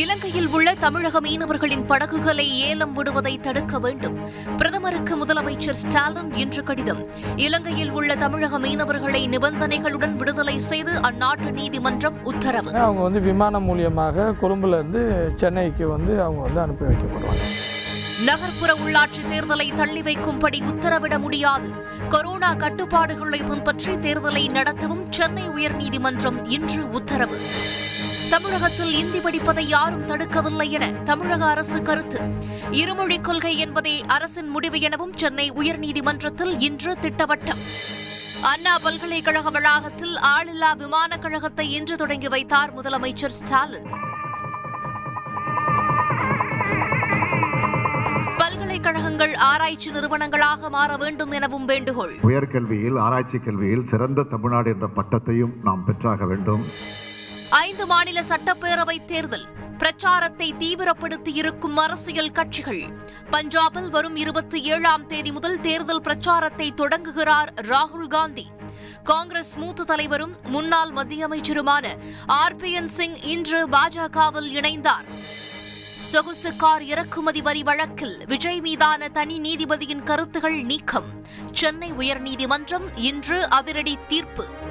இலங்கையில் உள்ள தமிழக மீனவர்களின் படகுகளை ஏலம் விடுவதை தடுக்க வேண்டும். பிரதமருக்கு முதலமைச்சர் ஸ்டாலின் இன்று கடிதம். இலங்கையில் உள்ள தமிழக மீனவர்களை நிபந்தனைகளுடன் விடுதலை செய்து அந்நாட்டு நீதிமன்றம் உத்தரவு. அவங்க வந்து விமானம் மூலியமாக கொழும்புல இருந்து சென்னைக்கு வந்து அவங்க வந்து அனுப்பி வைக்கப்படுவாங்க. நகர்ப்புற உள்ளாட்சி தேர்தலை தள்ளி வைக்கும்படி உத்தரவிட முடியாது. கொரோனா கட்டுப்பாடுகளை பின்பற்றி தேர்தலை நடத்தவும் சென்னை உயர்நீதிமன்றம் இன்று உத்தரவு. தமிழகத்தில் இந்தி படிப்பதை யாரும் தடுக்கவில்லை என தமிழக அரசு கருத்து. இருமொழிக் கொள்கை என்பதே அரசின் முடிவு எனவும் சென்னை உயர்நீதிமன்றத்தில் இன்று திட்டவட்டம். அண்ணா பல்கலைக்கழக வளாகத்தில் ஆளில்லா விமானக் கழகத்தை இன்று தொடங்கி வைத்தார் முதலமைச்சர் ஸ்டாலின். பல்கலைக்கழகங்கள் ஆராய்ச்சி நிறுவனங்களாக மாற வேண்டும் எனவும் வேண்டுகோள். உயர்கல்வியில் ஆராய்ச்சி கல்வியில் சிறந்த தமிழ்நாடு என்ற பட்டத்தையும் நாம் பெற்றாக வேண்டும். ஐந்து மாநில சட்டப்பேரவைத் தேர்தல். பிரச்சாரத்தை தீவிரப்படுத்தி இருக்கும் அரசியல் கட்சிகள். பஞ்சாபில் வரும் இருபத்தி ஏழாம் தேதி முதல் தேர்தல் பிரச்சாரத்தை தொடங்குகிறார் ராகுல் காந்தி. காங்கிரஸ் மூத்த தலைவரும் முன்னாள் மத்திய அமைச்சருமான ஆர். பி. என். சிங் இன்று பாஜகவில் இணைந்தார். சொகுசு கார் இறக்குமதி வரி வழக்கில் விஜய் மீதான தனி நீதிபதியின் கருத்துகள் நீக்கம். சென்னை உயர்நீதிமன்றம் இன்று அதிரடி தீர்ப்பு.